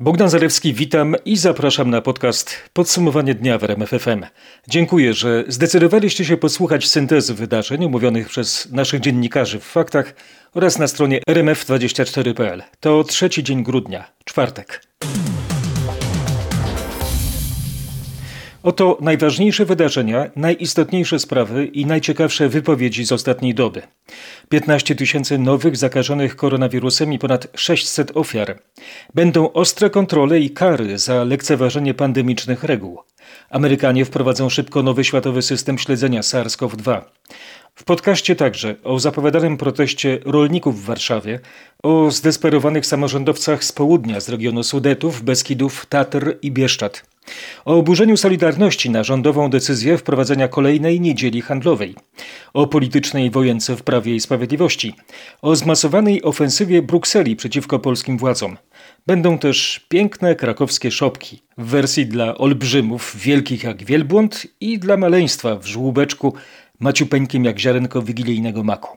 Bogdan Zalewski, witam i zapraszam na podcast Podsumowanie dnia w RMFFM. Dziękuję, że zdecydowaliście się posłuchać syntezy wydarzeń omówionych przez naszych dziennikarzy w faktach oraz na stronie rmf24.pl. To trzeci dzień grudnia, czwartek. Oto najważniejsze wydarzenia, najistotniejsze sprawy i najciekawsze wypowiedzi z ostatniej doby. 15 tysięcy nowych zakażonych koronawirusem i ponad 600 ofiar. Będą ostre kontrole i kary za lekceważenie pandemicznych reguł. Amerykanie wprowadzą szybko nowy światowy system śledzenia SARS-CoV-2. W podcaście także o zapowiadanym proteście rolników w Warszawie, o zdesperowanych samorządowcach z południa, z regionu Sudetów, Beskidów, Tatr i Bieszczad. O oburzeniu Solidarności na rządową decyzję wprowadzenia kolejnej niedzieli handlowej. O politycznej wojence w Prawie i Sprawiedliwości. O zmasowanej ofensywie Brukseli przeciwko polskim władzom. Będą też piękne krakowskie szopki w wersji dla olbrzymów wielkich jak wielbłąd i dla maleństwa w żłóbeczku maciupeńkim jak ziarenko wigilijnego maku.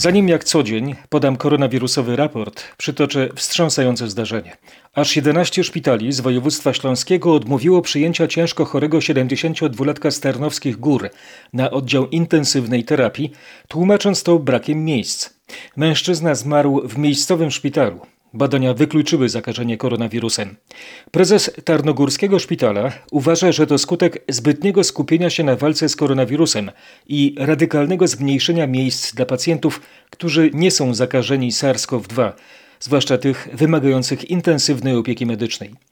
Zanim jak co dzień podam koronawirusowy raport, przytoczę wstrząsające zdarzenie. Aż 11 szpitali z województwa śląskiego odmówiło przyjęcia ciężko chorego 72-latka z Tarnowskich Gór na oddział intensywnej terapii, tłumacząc to brakiem miejsc. Mężczyzna zmarł w miejscowym szpitalu. Badania wykluczyły zakażenie koronawirusem. Prezes Tarnogórskiego Szpitala uważa, że to skutek zbytniego skupienia się na walce z koronawirusem i radykalnego zmniejszenia miejsc dla pacjentów, którzy nie są zakażeni SARS-CoV-2, zwłaszcza tych wymagających intensywnej opieki medycznej.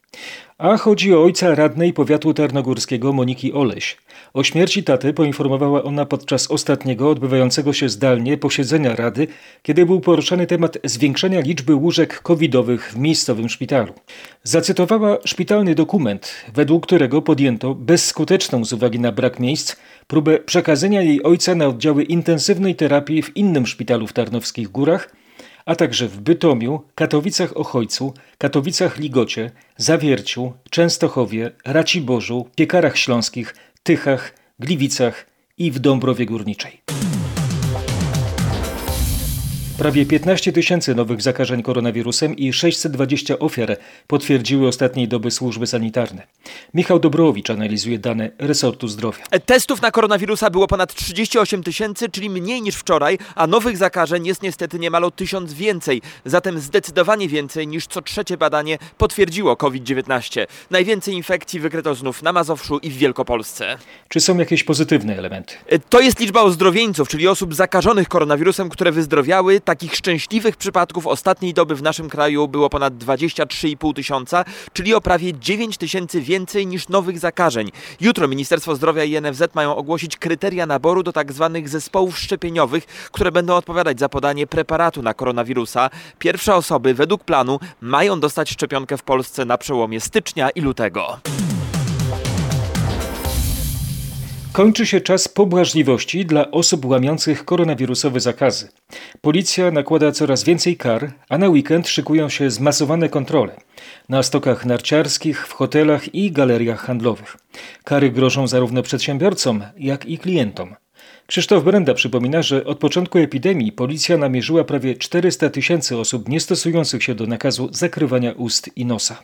A chodzi o ojca radnej powiatu tarnogórskiego Moniki Oleś. O śmierci taty poinformowała ona podczas ostatniego odbywającego się zdalnie posiedzenia Rady, kiedy był poruszany temat zwiększenia liczby łóżek covidowych w miejscowym szpitalu. Zacytowała szpitalny dokument, według którego podjęto bezskuteczną z uwagi na brak miejsc próbę przekazania jej ojca na oddziały intensywnej terapii w innym szpitalu w Tarnowskich Górach, a także w Bytomiu, Katowicach-Ochojcu, Katowicach-Ligocie, Zawierciu, Częstochowie, Raciborzu, Piekarach Śląskich, Tychach, Gliwicach i w Dąbrowie Górniczej. Prawie 15 tysięcy nowych zakażeń koronawirusem i 620 ofiar potwierdziły ostatniej doby służby sanitarne. Michał Dobrowicz analizuje dane resortu zdrowia. Testów na koronawirusa było ponad 38 tysięcy, czyli mniej niż wczoraj, a nowych zakażeń jest niestety niemal o tysiąc więcej. Zatem zdecydowanie więcej niż co trzecie badanie potwierdziło COVID-19. Najwięcej infekcji wykryto znów na Mazowszu i w Wielkopolsce. Czy są jakieś pozytywne elementy? To jest liczba ozdrowieńców, czyli osób zakażonych koronawirusem, które wyzdrowiały takich szczęśliwych przypadków ostatniej doby w naszym kraju było ponad 23,5 tysiąca, czyli o prawie 9 tysięcy więcej niż nowych zakażeń. Jutro Ministerstwo Zdrowia i NFZ mają ogłosić kryteria naboru do tak zwanych zespołów szczepieniowych, które będą odpowiadać za podanie preparatu na koronawirusa. Pierwsze osoby według planu mają dostać szczepionkę w Polsce na przełomie stycznia i lutego. Kończy się czas pobłażliwości dla osób łamiących koronawirusowe zakazy. Policja nakłada coraz więcej kar, a na weekend szykują się zmasowane kontrole. Na stokach narciarskich, w hotelach i galeriach handlowych. Kary grożą zarówno przedsiębiorcom, jak i klientom. Krzysztof Brenda przypomina, że od początku epidemii policja namierzyła prawie 400 tysięcy osób niestosujących się do nakazu zakrywania ust i nosa.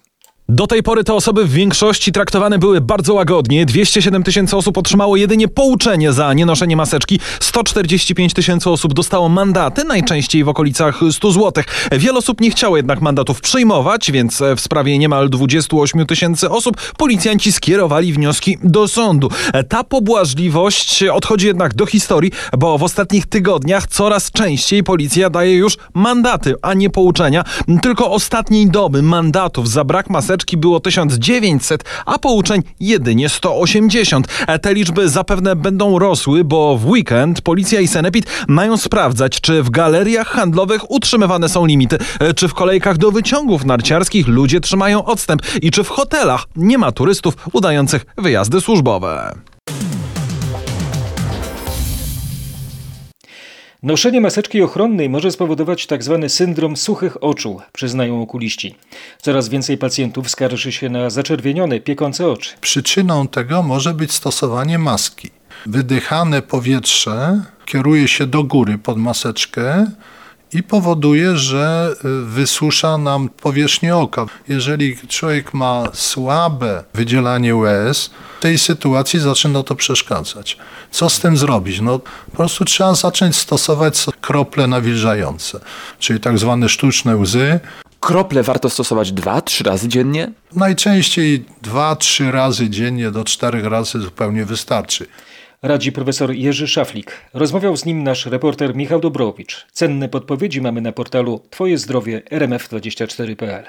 Do tej pory te osoby w większości traktowane były bardzo łagodnie. 207 tysięcy osób otrzymało jedynie pouczenie za nienoszenie maseczki. 145 tysięcy osób dostało mandaty, najczęściej w okolicach 100 zł. Wiele osób nie chciało jednak mandatów przyjmować, więc w sprawie niemal 28 tysięcy osób policjanci skierowali wnioski do sądu. Ta pobłażliwość odchodzi jednak do historii, bo w ostatnich tygodniach coraz częściej policja daje już mandaty, a nie pouczenia. Tylko ostatniej doby mandatów za brak maseczki maseczki było 1900, a pouczeń jedynie 180. Te liczby zapewne będą rosły, bo w weekend policja i Senepid mają sprawdzać, czy w galeriach handlowych utrzymywane są limity, czy w kolejkach do wyciągów narciarskich ludzie trzymają odstęp i czy w hotelach nie ma turystów udających wyjazdy służbowe. Noszenie maseczki ochronnej może spowodować tzw. Tak syndrom suchych oczu, przyznają okuliści. Coraz więcej pacjentów skarży się na zaczerwienione, piekące oczy. Przyczyną tego może być stosowanie maski. Wydychane powietrze kieruje się do góry pod maseczkę i powoduje, że y, wysusza nam powierzchnię oka. Jeżeli człowiek ma słabe wydzielanie łez, w tej sytuacji zaczyna to przeszkadzać. Co z tym zrobić? No, po prostu trzeba zacząć stosować krople nawilżające, czyli tak zwane sztuczne łzy. Krople warto stosować dwa, trzy razy dziennie? Najczęściej dwa, trzy razy dziennie do czterech razy zupełnie wystarczy. Radzi profesor Jerzy Szaflik. Rozmawiał z nim nasz reporter Michał Dobrowicz. Cenne podpowiedzi mamy na portalu Twoje zdrowie rmf24.pl.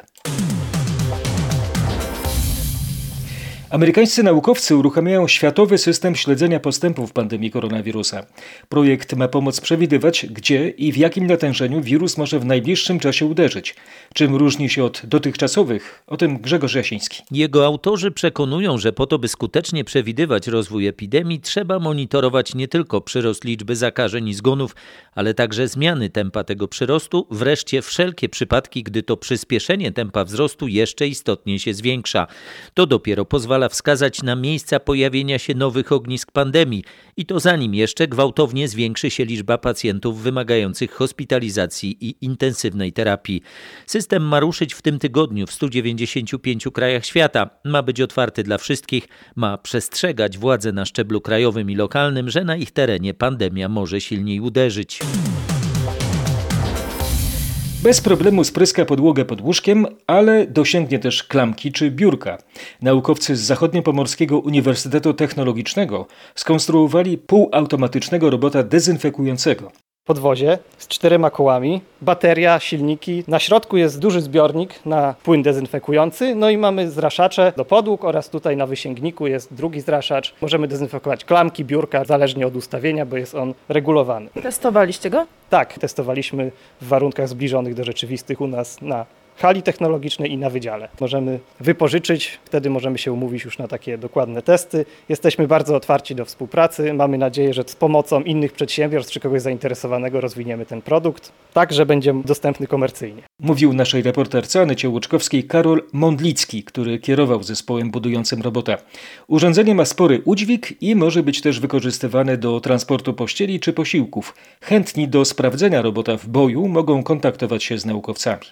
Amerykańscy naukowcy uruchamiają światowy system śledzenia postępów pandemii koronawirusa. Projekt ma pomóc przewidywać, gdzie i w jakim natężeniu wirus może w najbliższym czasie uderzyć. Czym różni się od dotychczasowych? O tym Grzegorz Jasiński. Jego autorzy przekonują, że po to, by skutecznie przewidywać rozwój epidemii, trzeba monitorować nie tylko przyrost liczby zakażeń i zgonów, ale także zmiany tempa tego przyrostu, wreszcie wszelkie przypadki, gdy to przyspieszenie tempa wzrostu jeszcze istotnie się zwiększa. To dopiero pozwala wskazać na miejsca pojawienia się nowych ognisk pandemii i to zanim jeszcze gwałtownie zwiększy się liczba pacjentów wymagających hospitalizacji i intensywnej terapii. System ma ruszyć w tym tygodniu w 195 krajach świata. Ma być otwarty dla wszystkich, ma przestrzegać władze na szczeblu krajowym i lokalnym, że na ich terenie pandemia może silniej uderzyć. Bez problemu spryska podłogę pod łóżkiem, ale dosięgnie też klamki czy biurka. Naukowcy z Zachodniopomorskiego Uniwersytetu Technologicznego skonstruowali półautomatycznego robota dezynfekującego podwozie z czterema kołami, bateria, silniki. Na środku jest duży zbiornik na płyn dezynfekujący, no i mamy zraszacze do podłóg oraz tutaj na wysięgniku jest drugi zraszacz. Możemy dezynfekować klamki, biurka, zależnie od ustawienia, bo jest on regulowany. Testowaliście go? Tak, testowaliśmy w warunkach zbliżonych do rzeczywistych u nas na hali technologicznej i na wydziale. Możemy wypożyczyć, wtedy możemy się umówić już na takie dokładne testy. Jesteśmy bardzo otwarci do współpracy. Mamy nadzieję, że z pomocą innych przedsiębiorstw czy kogoś zainteresowanego rozwiniemy ten produkt, tak że będzie dostępny komercyjnie. Mówił naszej reporterce Anycie Łuczkowskiej Karol Mondlicki, który kierował zespołem budującym robota. Urządzenie ma spory udźwig i może być też wykorzystywane do transportu pościeli czy posiłków. Chętni do sprawdzenia robota w boju mogą kontaktować się z naukowcami.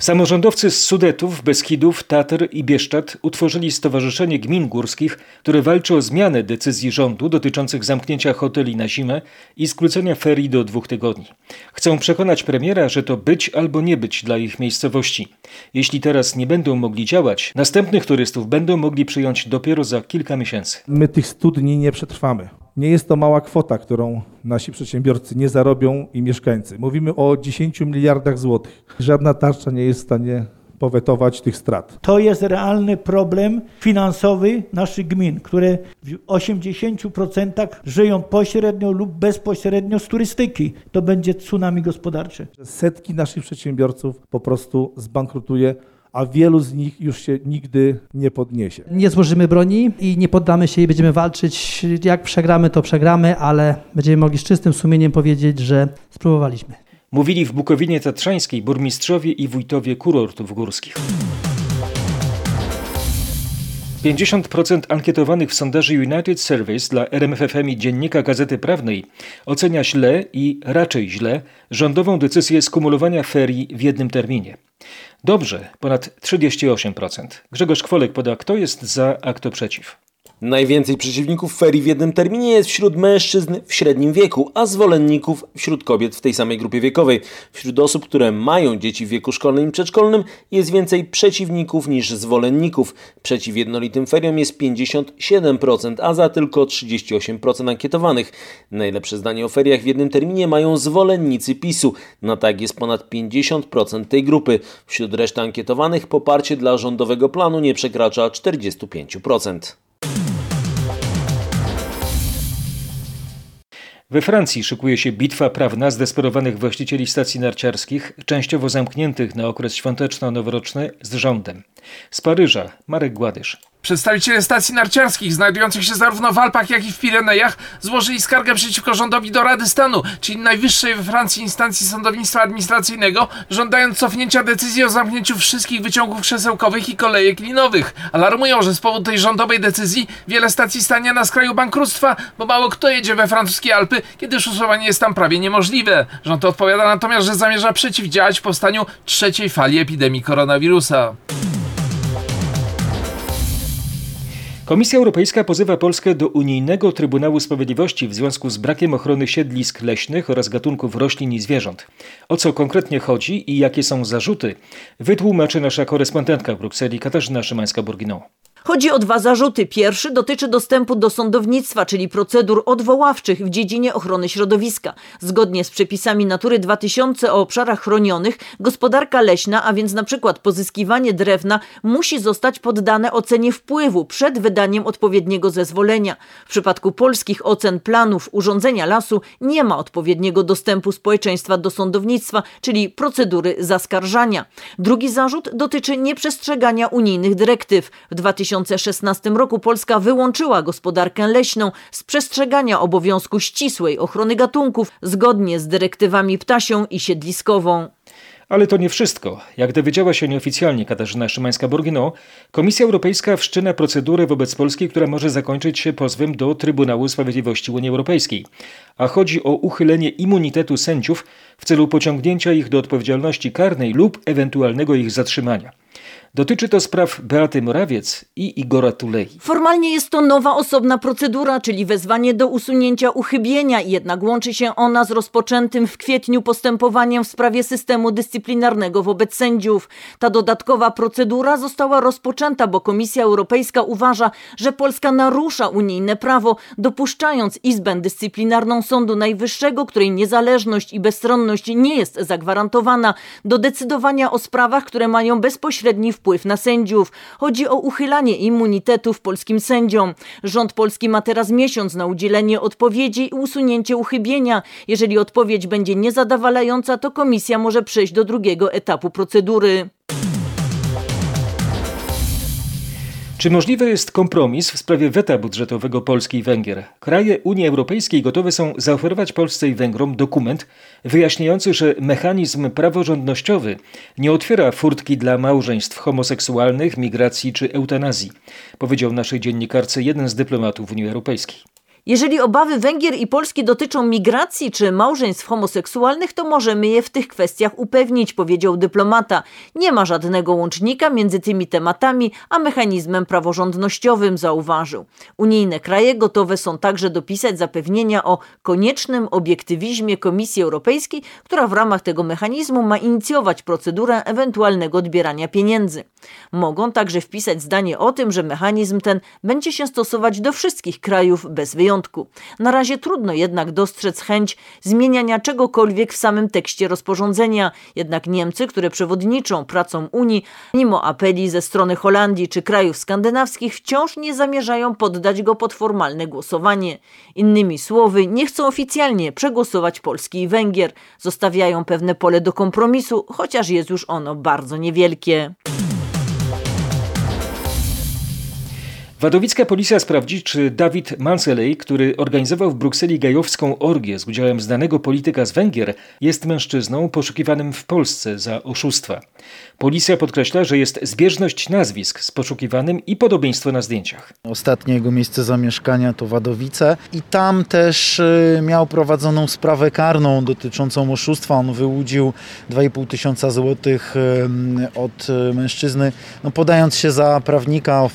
Samorządowcy z Sudetów, Beskidów, Tatr i Bieszczad utworzyli Stowarzyszenie Gmin Górskich, które walczy o zmianę decyzji rządu dotyczących zamknięcia hoteli na zimę i skrócenia ferii do dwóch tygodni. Chcą przekonać premiera, że to być albo nie być dla ich miejscowości. Jeśli teraz nie będą mogli działać, następnych turystów będą mogli przyjąć dopiero za kilka miesięcy. My tych studni nie przetrwamy. Nie jest to mała kwota, którą nasi przedsiębiorcy nie zarobią i mieszkańcy. Mówimy o 10 miliardach złotych. Żadna tarcza nie jest w stanie powetować tych strat. To jest realny problem finansowy naszych gmin, które w 80% żyją pośrednio lub bezpośrednio z turystyki. To będzie tsunami gospodarcze. Setki naszych przedsiębiorców po prostu zbankrutuje a wielu z nich już się nigdy nie podniesie. Nie złożymy broni i nie poddamy się i będziemy walczyć. Jak przegramy, to przegramy, ale będziemy mogli z czystym sumieniem powiedzieć, że spróbowaliśmy. Mówili w Bukowinie Tatrzańskiej burmistrzowie i wójtowie kurortów górskich. 50% ankietowanych w sondażu United Service dla RMFFM i Dziennika Gazety Prawnej ocenia źle i raczej źle rządową decyzję skumulowania ferii w jednym terminie. Dobrze, ponad 38%. Grzegorz Kwolek poda, kto jest za, a kto przeciw. Najwięcej przeciwników ferii w jednym terminie jest wśród mężczyzn w średnim wieku, a zwolenników wśród kobiet w tej samej grupie wiekowej. Wśród osób, które mają dzieci w wieku szkolnym i przedszkolnym jest więcej przeciwników niż zwolenników. Przeciw jednolitym feriom jest 57%, a za tylko 38% ankietowanych. Najlepsze zdanie o feriach w jednym terminie mają zwolennicy PiSu. Na tak jest ponad 50% tej grupy. Wśród reszty ankietowanych poparcie dla rządowego planu nie przekracza 45%. We Francji szykuje się bitwa prawna zdesperowanych właścicieli stacji narciarskich, częściowo zamkniętych na okres świąteczno-noworoczny z rządem. Z Paryża Marek Gładysz. Przedstawiciele stacji narciarskich znajdujących się zarówno w Alpach, jak i w Pirenejach złożyli skargę przeciwko rządowi do Rady Stanu, czyli najwyższej we Francji instancji sądownictwa administracyjnego, żądając cofnięcia decyzji o zamknięciu wszystkich wyciągów krzesełkowych i kolejek linowych. Alarmują, że z powodu tej rządowej decyzji wiele stacji stanie na skraju bankructwa, bo mało kto jedzie we francuskie Alpy, kiedy szusowanie jest tam prawie niemożliwe. Rząd odpowiada natomiast, że zamierza przeciwdziałać powstaniu trzeciej fali epidemii koronawirusa. Komisja Europejska pozywa Polskę do Unijnego Trybunału Sprawiedliwości w związku z brakiem ochrony siedlisk leśnych oraz gatunków roślin i zwierząt. O co konkretnie chodzi i jakie są zarzuty, wytłumaczy nasza korespondentka w Brukseli Katarzyna Szymańska-Burginą. Chodzi o dwa zarzuty. Pierwszy dotyczy dostępu do sądownictwa, czyli procedur odwoławczych w dziedzinie ochrony środowiska. Zgodnie z przepisami Natury 2000 o obszarach chronionych, gospodarka leśna, a więc przykład pozyskiwanie drewna, musi zostać poddane ocenie wpływu przed wydaniem odpowiedniego zezwolenia. W przypadku polskich ocen planów urządzenia lasu nie ma odpowiedniego dostępu społeczeństwa do sądownictwa, czyli procedury zaskarżania. Drugi zarzut dotyczy nieprzestrzegania unijnych dyrektyw. W 2000 2016 roku Polska wyłączyła gospodarkę leśną z przestrzegania obowiązku ścisłej ochrony gatunków zgodnie z dyrektywami ptasią i siedliskową. Ale to nie wszystko. Jak dowiedziała się nieoficjalnie Katarzyna Szymańska-Borgino, Komisja Europejska wszczyna procedurę wobec Polski, która może zakończyć się pozwem do Trybunału Sprawiedliwości Unii Europejskiej. A chodzi o uchylenie immunitetu sędziów w celu pociągnięcia ich do odpowiedzialności karnej lub ewentualnego ich zatrzymania. Dotyczy to spraw Beaty Morawiec i Igora Tulei. Formalnie jest to nowa osobna procedura, czyli wezwanie do usunięcia uchybienia, jednak łączy się ona z rozpoczętym w kwietniu postępowaniem w sprawie systemu dyscyplinarnego wobec sędziów. Ta dodatkowa procedura została rozpoczęta, bo Komisja Europejska uważa, że Polska narusza unijne prawo, dopuszczając Izbę Dyscyplinarną Sądu Najwyższego, której niezależność i bezstronność nie jest zagwarantowana, do decydowania o sprawach, które mają bezpośredni wpływ wpływ na sędziów. Chodzi o uchylanie immunitetów polskim sędziom. Rząd polski ma teraz miesiąc na udzielenie odpowiedzi i usunięcie uchybienia. Jeżeli odpowiedź będzie niezadowalająca, to komisja może przejść do drugiego etapu procedury. Czy możliwy jest kompromis w sprawie weta budżetowego Polski i Węgier? Kraje Unii Europejskiej gotowe są zaoferować Polsce i Węgrom dokument wyjaśniający, że mechanizm praworządnościowy nie otwiera furtki dla małżeństw homoseksualnych, migracji czy eutanazji, powiedział naszej dziennikarce jeden z dyplomatów Unii Europejskiej. Jeżeli obawy Węgier i Polski dotyczą migracji czy małżeństw homoseksualnych, to możemy je w tych kwestiach upewnić, powiedział dyplomata. Nie ma żadnego łącznika między tymi tematami a mechanizmem praworządnościowym, zauważył. Unijne kraje gotowe są także dopisać zapewnienia o koniecznym obiektywizmie Komisji Europejskiej, która w ramach tego mechanizmu ma inicjować procedurę ewentualnego odbierania pieniędzy. Mogą także wpisać zdanie o tym, że mechanizm ten będzie się stosować do wszystkich krajów bez wyjątku. Na razie trudno jednak dostrzec chęć zmieniania czegokolwiek w samym tekście rozporządzenia. Jednak Niemcy, które przewodniczą pracą Unii, mimo apeli ze strony Holandii czy krajów skandynawskich, wciąż nie zamierzają poddać go pod formalne głosowanie. Innymi słowy, nie chcą oficjalnie przegłosować Polski i Węgier. Zostawiają pewne pole do kompromisu, chociaż jest już ono bardzo niewielkie. Wadowicka policja sprawdzi, czy Dawid Manselej, który organizował w Brukseli gejowską orgię z udziałem znanego polityka z Węgier, jest mężczyzną poszukiwanym w Polsce za oszustwa. Policja podkreśla, że jest zbieżność nazwisk z poszukiwanym i podobieństwo na zdjęciach. Ostatnie jego miejsce zamieszkania to Wadowice i tam też y, miał prowadzoną sprawę karną dotyczącą oszustwa. On wyłudził 2,5 tysiąca złotych od y, mężczyzny, no podając się za prawnika.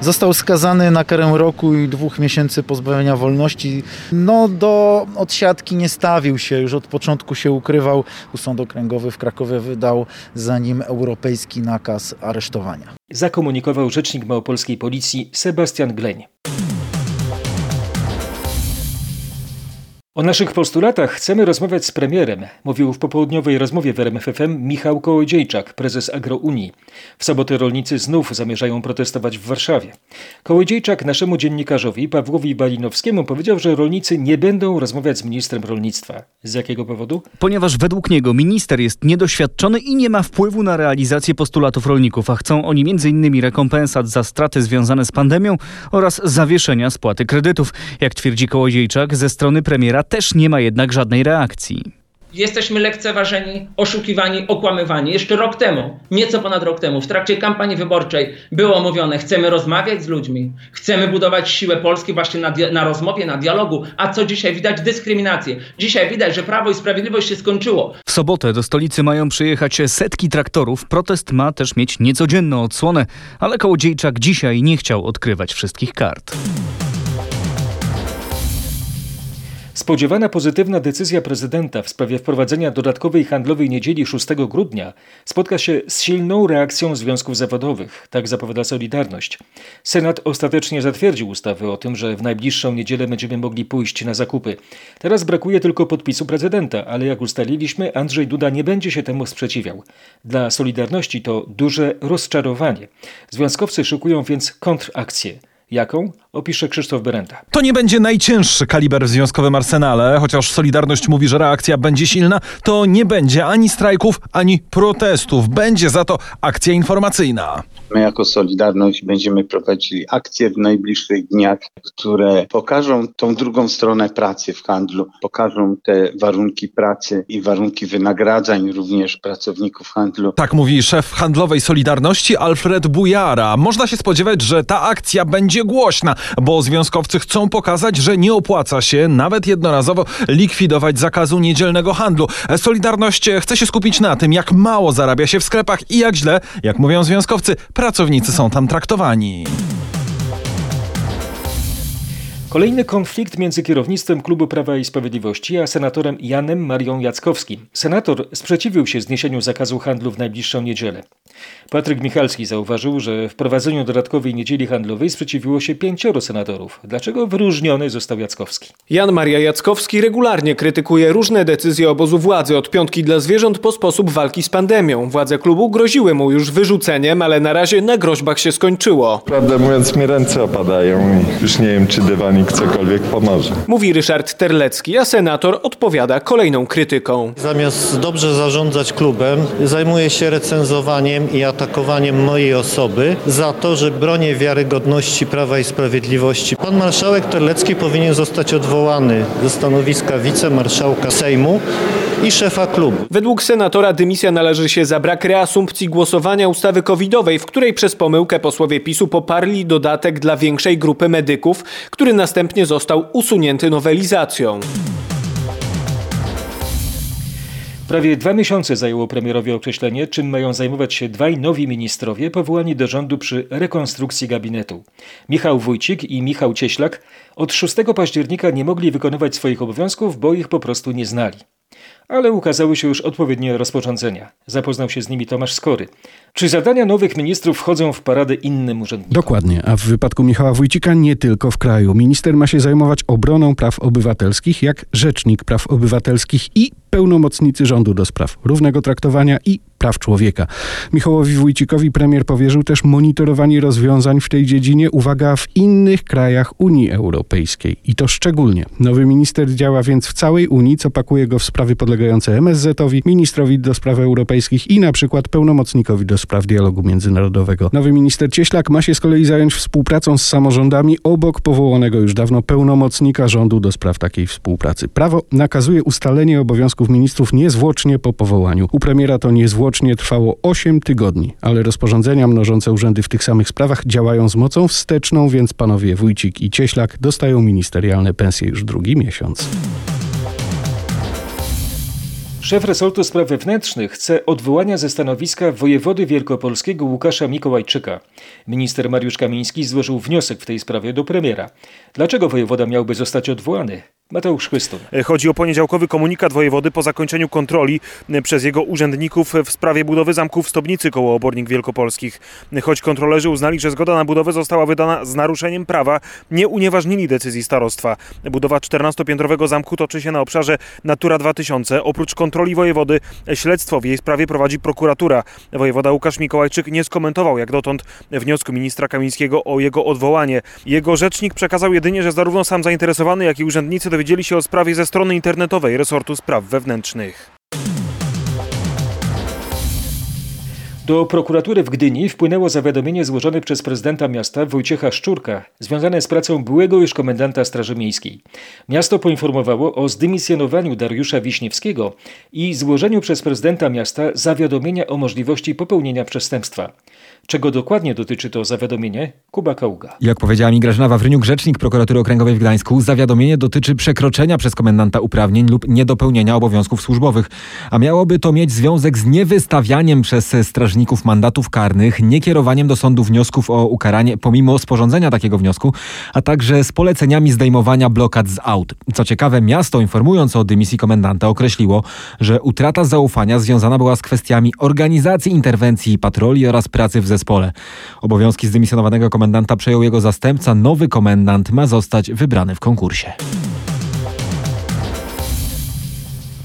Został skazany na karę roku i dwóch miesięcy pozbawienia wolności. No do odsiadki nie stawił się, już od początku się ukrywał. Sąd Okręgowy w Krakowie wydał za nim europejski nakaz aresztowania. Zakomunikował rzecznik małopolskiej policji Sebastian Gleń. O naszych postulatach chcemy rozmawiać z premierem, mówił w popołudniowej rozmowie w RMFFM Michał Kołodziejczak, prezes Agrounii. W sobotę rolnicy znów zamierzają protestować w Warszawie. Kołodziejczak naszemu dziennikarzowi Pawłowi Balinowskiemu powiedział, że rolnicy nie będą rozmawiać z ministrem rolnictwa. Z jakiego powodu? Ponieważ według niego minister jest niedoświadczony i nie ma wpływu na realizację postulatów rolników, a chcą oni m.in. rekompensat za straty związane z pandemią oraz zawieszenia spłaty kredytów. Jak twierdzi Kołodziejczak, ze strony premiera też nie ma jednak żadnej reakcji. Jesteśmy lekceważeni, oszukiwani, okłamywani. Jeszcze rok temu, nieco ponad rok temu, w trakcie kampanii wyborczej było mówione, chcemy rozmawiać z ludźmi, chcemy budować siłę Polski właśnie na, na rozmowie, na dialogu, a co dzisiaj widać? Dyskryminację. Dzisiaj widać, że Prawo i Sprawiedliwość się skończyło. W sobotę do stolicy mają przyjechać setki traktorów. Protest ma też mieć niecodzienną odsłonę, ale Kołodziejczak dzisiaj nie chciał odkrywać wszystkich kart. Spodziewana pozytywna decyzja prezydenta w sprawie wprowadzenia dodatkowej handlowej niedzieli 6 grudnia spotka się z silną reakcją związków zawodowych, tak zapowiada Solidarność. Senat ostatecznie zatwierdził ustawę o tym, że w najbliższą niedzielę będziemy mogli pójść na zakupy. Teraz brakuje tylko podpisu prezydenta, ale jak ustaliliśmy, Andrzej Duda nie będzie się temu sprzeciwiał. Dla Solidarności to duże rozczarowanie. Związkowcy szykują więc kontrakcję. Jaką? Opisze Krzysztof Berenta. To nie będzie najcięższy kaliber w związkowym arsenale, chociaż Solidarność mówi, że reakcja będzie silna, to nie będzie ani strajków, ani protestów. Będzie za to akcja informacyjna. My jako Solidarność będziemy prowadzili akcje w najbliższych dniach, które pokażą tą drugą stronę pracy w handlu, pokażą te warunki pracy i warunki wynagradzeń również pracowników handlu. Tak mówi szef handlowej Solidarności Alfred Bujara. Można się spodziewać, że ta akcja będzie głośna, bo związkowcy chcą pokazać, że nie opłaca się nawet jednorazowo likwidować zakazu niedzielnego handlu. Solidarność chce się skupić na tym, jak mało zarabia się w sklepach i jak źle, jak mówią związkowcy, pracownicy są tam traktowani. Kolejny konflikt między kierownictwem Klubu Prawa i Sprawiedliwości a senatorem Janem Marią Jackowskim. Senator sprzeciwił się zniesieniu zakazu handlu w najbliższą niedzielę. Patryk Michalski zauważył, że wprowadzeniu dodatkowej niedzieli handlowej sprzeciwiło się pięcioro senatorów. Dlaczego wyróżniony został Jackowski? Jan Maria Jackowski regularnie krytykuje różne decyzje obozu władzy, od piątki dla zwierząt po sposób walki z pandemią. Władze klubu groziły mu już wyrzuceniem, ale na razie na groźbach się skończyło. Prawdę mówiąc, mi ręce opadają i już nie wiem, czy dywanik cokolwiek pomoże. Mówi Ryszard Terlecki, a senator odpowiada kolejną krytyką. Zamiast dobrze zarządzać klubem, zajmuje się recenzowaniem i atakowaniem mojej osoby za to, że bronię wiarygodności Prawa i Sprawiedliwości. Pan marszałek Terlecki powinien zostać odwołany ze stanowiska wicemarszałka Sejmu i szefa klubu. Według senatora dymisja należy się za brak reasumpcji głosowania ustawy covidowej, w której przez pomyłkę posłowie PiSu poparli dodatek dla większej grupy medyków, który następnie został usunięty nowelizacją. Prawie dwa miesiące zajęło premierowi określenie, czym mają zajmować się dwaj nowi ministrowie powołani do rządu przy rekonstrukcji gabinetu. Michał Wójcik i Michał Cieślak od 6 października nie mogli wykonywać swoich obowiązków, bo ich po prostu nie znali. Ale ukazały się już odpowiednie rozporządzenia. Zapoznał się z nimi Tomasz Skory. Czy zadania nowych ministrów wchodzą w paradę innym urzędnikom? Dokładnie, a w wypadku Michała Wójcika nie tylko w kraju. Minister ma się zajmować obroną praw obywatelskich, jak rzecznik praw obywatelskich i pełnomocnicy rządu do spraw równego traktowania i praw człowieka. Michałowi Wójcikowi premier powierzył też monitorowanie rozwiązań w tej dziedzinie, uwaga, w innych krajach Unii Europejskiej. I to szczególnie. Nowy minister działa więc w całej Unii, co pakuje go w sprawy podlegające MSZ-owi, ministrowi do spraw europejskich i na przykład pełnomocnikowi do spraw dialogu międzynarodowego. Nowy minister Cieślak ma się z kolei zająć współpracą z samorządami obok powołanego już dawno pełnomocnika rządu do spraw takiej współpracy. Prawo nakazuje ustalenie obowiązków ministrów niezwłocznie po powołaniu. U premiera to niezwłocznie trwało 8 tygodni, ale rozporządzenia mnożące urzędy w tych samych sprawach działają z mocą wsteczną, więc panowie Wójcik i Cieślak dostają ministerialne pensje już drugi miesiąc. Szef resortu spraw wewnętrznych chce odwołania ze stanowiska wojewody wielkopolskiego Łukasza Mikołajczyka. Minister Mariusz Kamiński złożył wniosek w tej sprawie do premiera. Dlaczego wojewoda miałby zostać odwołany? Mateusz Chwystun. Chodzi o poniedziałkowy komunikat wojewody po zakończeniu kontroli przez jego urzędników w sprawie budowy zamku w Stobnicy koło Obornik Wielkopolskich. Choć kontrolerzy uznali, że zgoda na budowę została wydana z naruszeniem prawa, nie unieważnili decyzji starostwa. Budowa 14-piętrowego zamku toczy się na obszarze Natura 2000. Oprócz kontroli wojewody śledztwo w jej sprawie prowadzi prokuratura. Wojewoda Łukasz Mikołajczyk nie skomentował jak dotąd wniosku ministra Kamińskiego o jego odwołanie. Jego rzecznik przekazał jedynie, że zarówno sam zainteresowany, jak i urzędnicy dowiedzieli się o sprawie ze strony internetowej resortu spraw wewnętrznych. Do prokuratury w Gdyni wpłynęło zawiadomienie złożone przez prezydenta miasta Wojciecha Szczurka, związane z pracą byłego już komendanta Straży Miejskiej. Miasto poinformowało o zdymisjonowaniu Dariusza Wiśniewskiego i złożeniu przez prezydenta miasta zawiadomienia o możliwości popełnienia przestępstwa. Czego dokładnie dotyczy to zawiadomienie? Kuba Kaługa. Jak powiedziała mi Grażyna Wawryniuk, rzecznik prokuratury okręgowej w Gdańsku, zawiadomienie dotyczy przekroczenia przez komendanta uprawnień lub niedopełnienia obowiązków służbowych, a miałoby to mieć związek z niewystawianiem przez strażników mandatów karnych, niekierowaniem do sądu wniosków o ukaranie pomimo sporządzenia takiego wniosku, a także z poleceniami zdejmowania blokad z aut. Co ciekawe, miasto informując o dymisji komendanta określiło, że utrata zaufania związana była z kwestiami organizacji interwencji patroli oraz pracy w zespole. Obowiązki zdymisjonowanego komendanta przejął jego zastępca. Nowy komendant ma zostać wybrany w konkursie.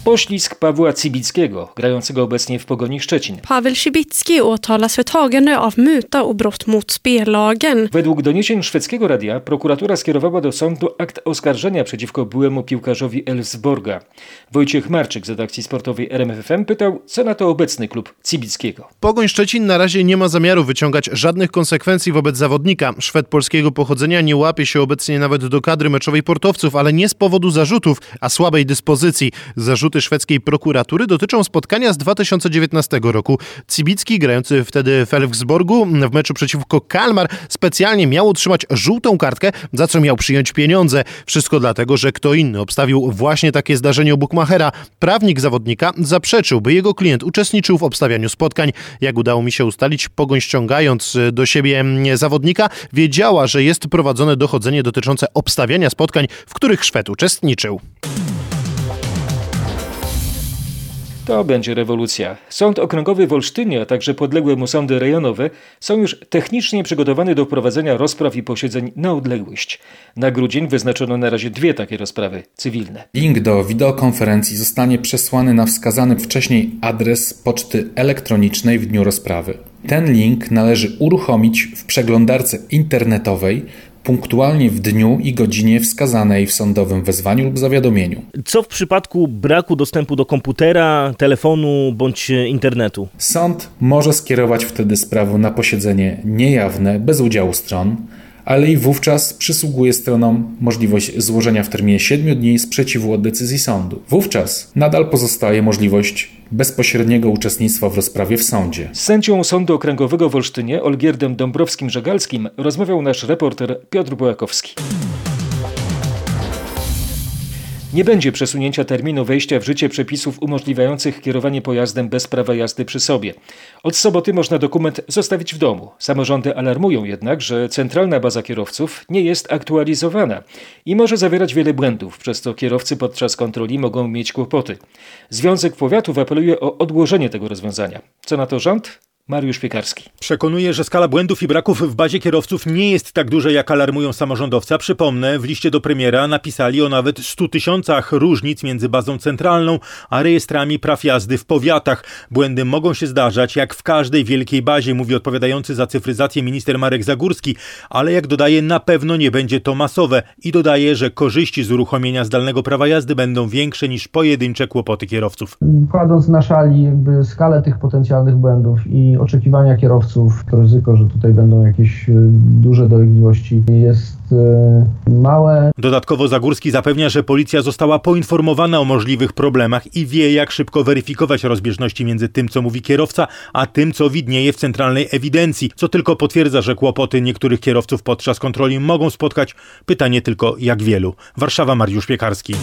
Poślizg Pawła Cibickiego, grającego obecnie w Pogoni Szczecin. Paweł Cibicki åtalas för tagande av muta och brott mot spellagen. Według doniesień szwedzkiego radia prokuratura skierowała do sądu akt oskarżenia przeciwko byłemu piłkarzowi Elfsborga. Wojciech Marczyk z redakcji sportowej RMFFM pytał, co na to obecny klub Cibickiego. Pogoń Szczecin na razie nie ma zamiaru wyciągać żadnych konsekwencji wobec zawodnika. Szwed polskiego pochodzenia nie łapie się obecnie nawet do kadry meczowej portowców, ale nie z powodu zarzutów, a słabej dyspozycji. Zarzuty szwedzkiej prokuratury dotyczą spotkania z 2019 roku. Cibicki, grający wtedy w Elfsborgu w meczu przeciwko Kalmar, specjalnie miał otrzymać żółtą kartkę, za co miał przyjąć pieniądze. Wszystko dlatego, że kto inny obstawił właśnie takie zdarzenie u Bukmachera. Prawnik zawodnika zaprzeczył, by jego klient uczestniczył w obstawianiu spotkań. Jak udało mi się ustalić, Pogoń ściągając do siebie zawodnika, wiedziała, że jest prowadzone dochodzenie dotyczące obstawiania spotkań, w których Szwed uczestniczył. To będzie rewolucja. Sąd Okręgowy w Olsztynie, a także podległe mu sądy rejonowe są już technicznie przygotowane do prowadzenia rozpraw i posiedzeń na odległość. Na grudzień wyznaczono na razie dwie takie rozprawy cywilne. Link do wideokonferencji zostanie przesłany na wskazany wcześniej adres poczty elektronicznej w dniu rozprawy. Ten link należy uruchomić w przeglądarce internetowej punktualnie w dniu i godzinie wskazanej w sądowym wezwaniu lub zawiadomieniu. Co w przypadku braku dostępu do komputera, telefonu bądź internetu? Sąd może skierować wtedy sprawę na posiedzenie niejawne bez udziału stron, ale i wówczas przysługuje stronom możliwość złożenia w terminie 7 dni sprzeciwu od decyzji sądu. Wówczas nadal pozostaje możliwość bezpośredniego uczestnictwa w rozprawie w sądzie. Z sędzią Sądu Okręgowego w Olsztynie, Olgierdem Dąbrowskim-Żegalskim, rozmawiał nasz reporter Piotr Bojakowski. Nie będzie przesunięcia terminu wejścia w życie przepisów umożliwiających kierowanie pojazdem bez prawa jazdy przy sobie. Od soboty można dokument zostawić w domu. Samorządy alarmują jednak, że centralna baza kierowców nie jest aktualizowana i może zawierać wiele błędów, przez co kierowcy podczas kontroli mogą mieć kłopoty. Związek Powiatów apeluje o odłożenie tego rozwiązania. Co na to rząd? Mariusz Piekarski. Przekonuje, że skala błędów i braków w bazie kierowców nie jest tak duża, jak alarmują samorządowcy. Przypomnę, w liście do premiera napisali o nawet 100 tysiącach różnic między bazą centralną a rejestrami praw jazdy w powiatach. Błędy mogą się zdarzać, jak w każdej wielkiej bazie, mówi odpowiadający za cyfryzację minister Marek Zagórski, ale jak dodaje, na pewno nie będzie to masowe i dodaje, że korzyści z uruchomienia zdalnego prawa jazdy będą większe niż pojedyncze kłopoty kierowców. Kładąc na szali jakby skalę tych potencjalnych błędów i oczekiwania kierowców, to ryzyko, że tutaj będą jakieś e, duże dolegliwości jest e, małe. Dodatkowo Zagórski zapewnia, że policja została poinformowana o możliwych problemach i wie, jak szybko weryfikować rozbieżności między tym, co mówi kierowca, a tym, co widnieje w centralnej ewidencji, co tylko potwierdza, że kłopoty niektórych kierowców podczas kontroli mogą spotkać. Pytanie tylko, jak wielu. Warszawa, Mariusz Piekarski.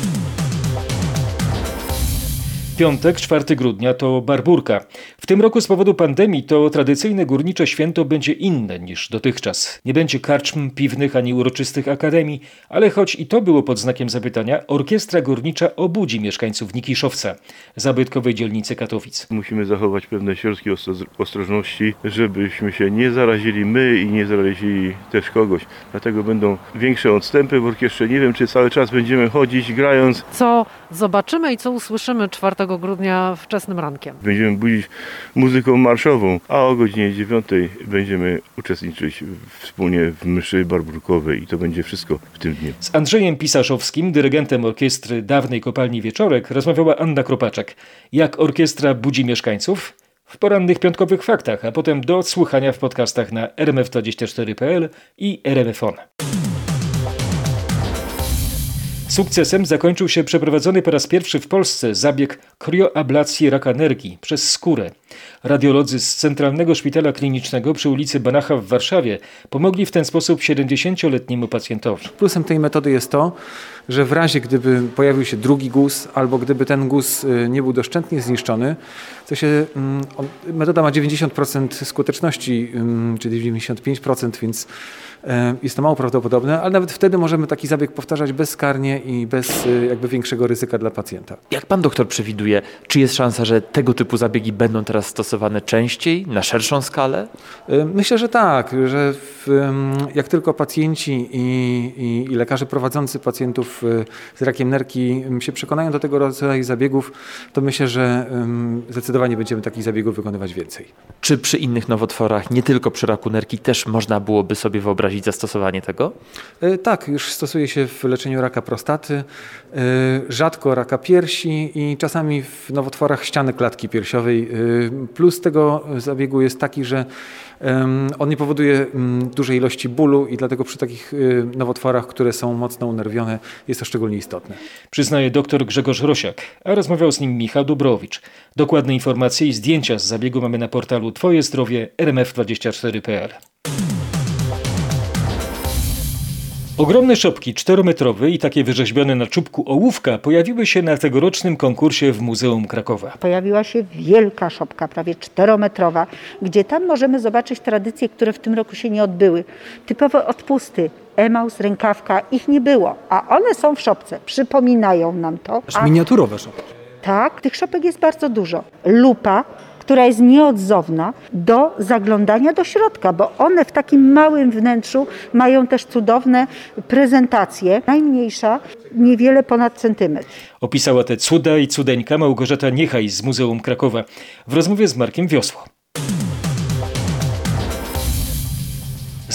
Piątek, 4 grudnia to Barburka. W tym roku z powodu pandemii to tradycyjne górnicze święto będzie inne niż dotychczas. Nie będzie karczm piwnych ani uroczystych akademii, ale choć i to było pod znakiem zapytania, orkiestra górnicza obudzi mieszkańców Nikiszowca, zabytkowej dzielnicy Katowic. Musimy zachować pewne środki ostrożności, żebyśmy się nie zarazili my i nie zarazili też kogoś. Dlatego będą większe odstępy w orkiestrze. Nie wiem, czy cały czas będziemy chodzić grając. Co zobaczymy i co usłyszymy 4 grudnia wczesnym rankiem? Będziemy budzić muzyką marszową, a o godzinie 9 będziemy uczestniczyć wspólnie w mszy barburkowej i to będzie wszystko w tym dniu. Z Andrzejem Pisaszowskim, dyrygentem orkiestry dawnej kopalni Wieczorek, rozmawiała Anna Kropaczek. Jak orkiestra budzi mieszkańców? W porannych piątkowych faktach, a potem do odsłuchania w podcastach na rmf24.pl i RMFON. Sukcesem zakończył się przeprowadzony po raz pierwszy w Polsce zabieg krioablacji raka nerki przez skórę. Radiolodzy z Centralnego Szpitala Klinicznego przy ulicy Banacha w Warszawie pomogli w ten sposób 70-letniemu pacjentowi. Plusem tej metody jest to, że w razie gdyby pojawił się drugi guz albo gdyby ten guz y, nie był doszczętnie zniszczony, to się mm, metoda ma 90% skuteczności, czyli 95%, więc jest to mało prawdopodobne, ale nawet wtedy możemy taki zabieg powtarzać bezkarnie i bez y, jakby większego ryzyka dla pacjenta. Jak pan doktor przewiduje, czy jest szansa, że tego typu zabiegi będą teraz stosowane częściej, na szerszą skalę? Y, myślę, że tak, że w, jak tylko pacjenci i, i, i lekarze prowadzący pacjentów z rakiem nerki się przekonają do tego rodzaju zabiegów, to myślę, że zdecydowanie będziemy takich zabiegów wykonywać więcej. Czy przy innych nowotworach, nie tylko przy raku nerki, też można byłoby sobie wyobrazić zastosowanie tego? E, tak, już stosuje się w leczeniu raka prostaty, e, rzadko raka piersi i czasami w nowotworach ściany klatki piersiowej. E, plus tego zabiegu jest taki, że on nie powoduje dużej ilości bólu i dlatego przy takich nowotworach, które są mocno unerwione, jest to szczególnie istotne. Przyznaje dr Grzegorz Rosiak, a rozmawiał z nim Michał Dobrowicz. Dokładne informacje i zdjęcia z zabiegu mamy na portalu Twoje zdrowie rmf24.pl. Ogromne szopki czterometrowe i takie wyrzeźbione na czubku ołówka pojawiły się na tegorocznym konkursie w Muzeum Krakowa. Pojawiła się wielka szopka, prawie czterometrowa, gdzie tam możemy zobaczyć tradycje, które w tym roku się nie odbyły. Typowe odpusty, emaus, rękawka, ich nie było, a one są w szopce, przypominają nam to. Aż miniaturowe szopki. Tak, tych szopek jest bardzo dużo. Lupa, która jest nieodzowna do zaglądania do środka, bo one w takim małym wnętrzu mają też cudowne prezentacje. Najmniejsza niewiele ponad centymetr. Opisała te cuda i cudeńka Małgorzata Niechaj z Muzeum Krakowa w rozmowie z Markiem Wiosło.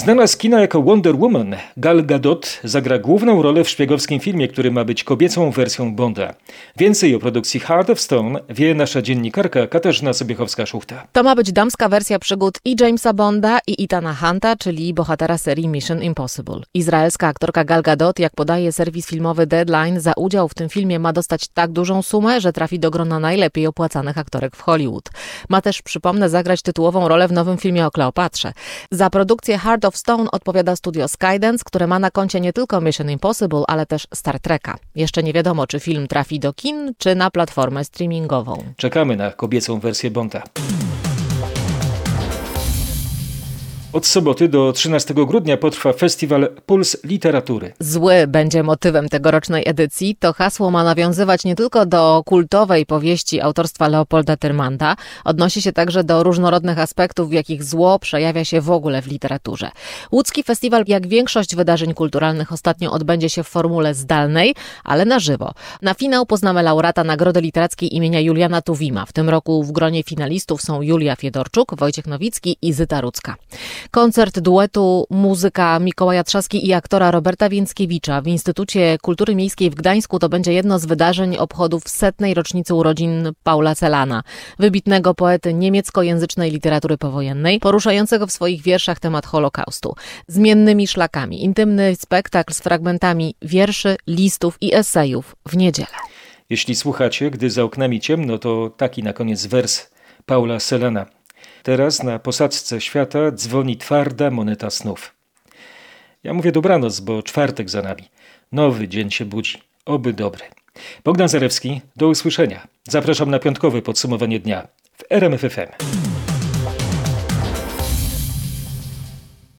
Znana z kina jako Wonder Woman, Gal Gadot zagra główną rolę w szpiegowskim filmie, który ma być kobiecą wersją Bonda. Więcej o produkcji Heart of Stone wie nasza dziennikarka Katarzyna Sobiechowska-Szuchta. To ma być damska wersja przygód i Jamesa Bonda i Itana Hunta, czyli bohatera serii Mission Impossible. Izraelska aktorka Gal Gadot, jak podaje serwis filmowy Deadline, za udział w tym filmie ma dostać tak dużą sumę, że trafi do grona najlepiej opłacanych aktorek w Hollywood. Ma też, przypomnę, zagrać tytułową rolę w nowym filmie o Kleopatrze. Za produkcję Heart of Stone odpowiada studio Skydance, które ma na koncie nie tylko Mission Impossible, ale też Star Treka. Jeszcze nie wiadomo, czy film trafi do kin, czy na platformę streamingową. Czekamy na kobiecą wersję Bonda. Od soboty do 13 grudnia potrwa festiwal Puls Literatury. Zły będzie motywem tegorocznej edycji. To hasło ma nawiązywać nie tylko do kultowej powieści autorstwa Leopolda Tyrmanda, odnosi się także do różnorodnych aspektów, w jakich zło przejawia się w ogóle w literaturze. Łódzki festiwal, jak większość wydarzeń kulturalnych, ostatnio odbędzie się w formule zdalnej, ale na żywo. Na finał poznamy laureata Nagrody Literackiej imienia Juliana Tuwima. W tym roku w gronie finalistów są Julia Fiedorczuk, Wojciech Nowicki i Zyta Rudzka. Koncert duetu muzyka Mikołaja Trzaski i aktora Roberta Więckiewicza w Instytucie Kultury Miejskiej w Gdańsku to będzie jedno z wydarzeń obchodów setnej rocznicy urodzin Paula Celana, wybitnego poety niemieckojęzycznej literatury powojennej, poruszającego w swoich wierszach temat Holokaustu. Zmiennymi szlakami, intymny spektakl z fragmentami wierszy, listów i esejów w niedzielę. Jeśli słuchacie, gdy za oknami ciemno, to taki na koniec wers Paula Selana. Teraz na posadzce świata dzwoni twarda moneta snów. Ja mówię dobranoc, bo czwartek za nami. Nowy dzień się budzi. Oby dobry. Bogdan Zarewski, do usłyszenia. Zapraszam na piątkowe podsumowanie dnia w RMFFM.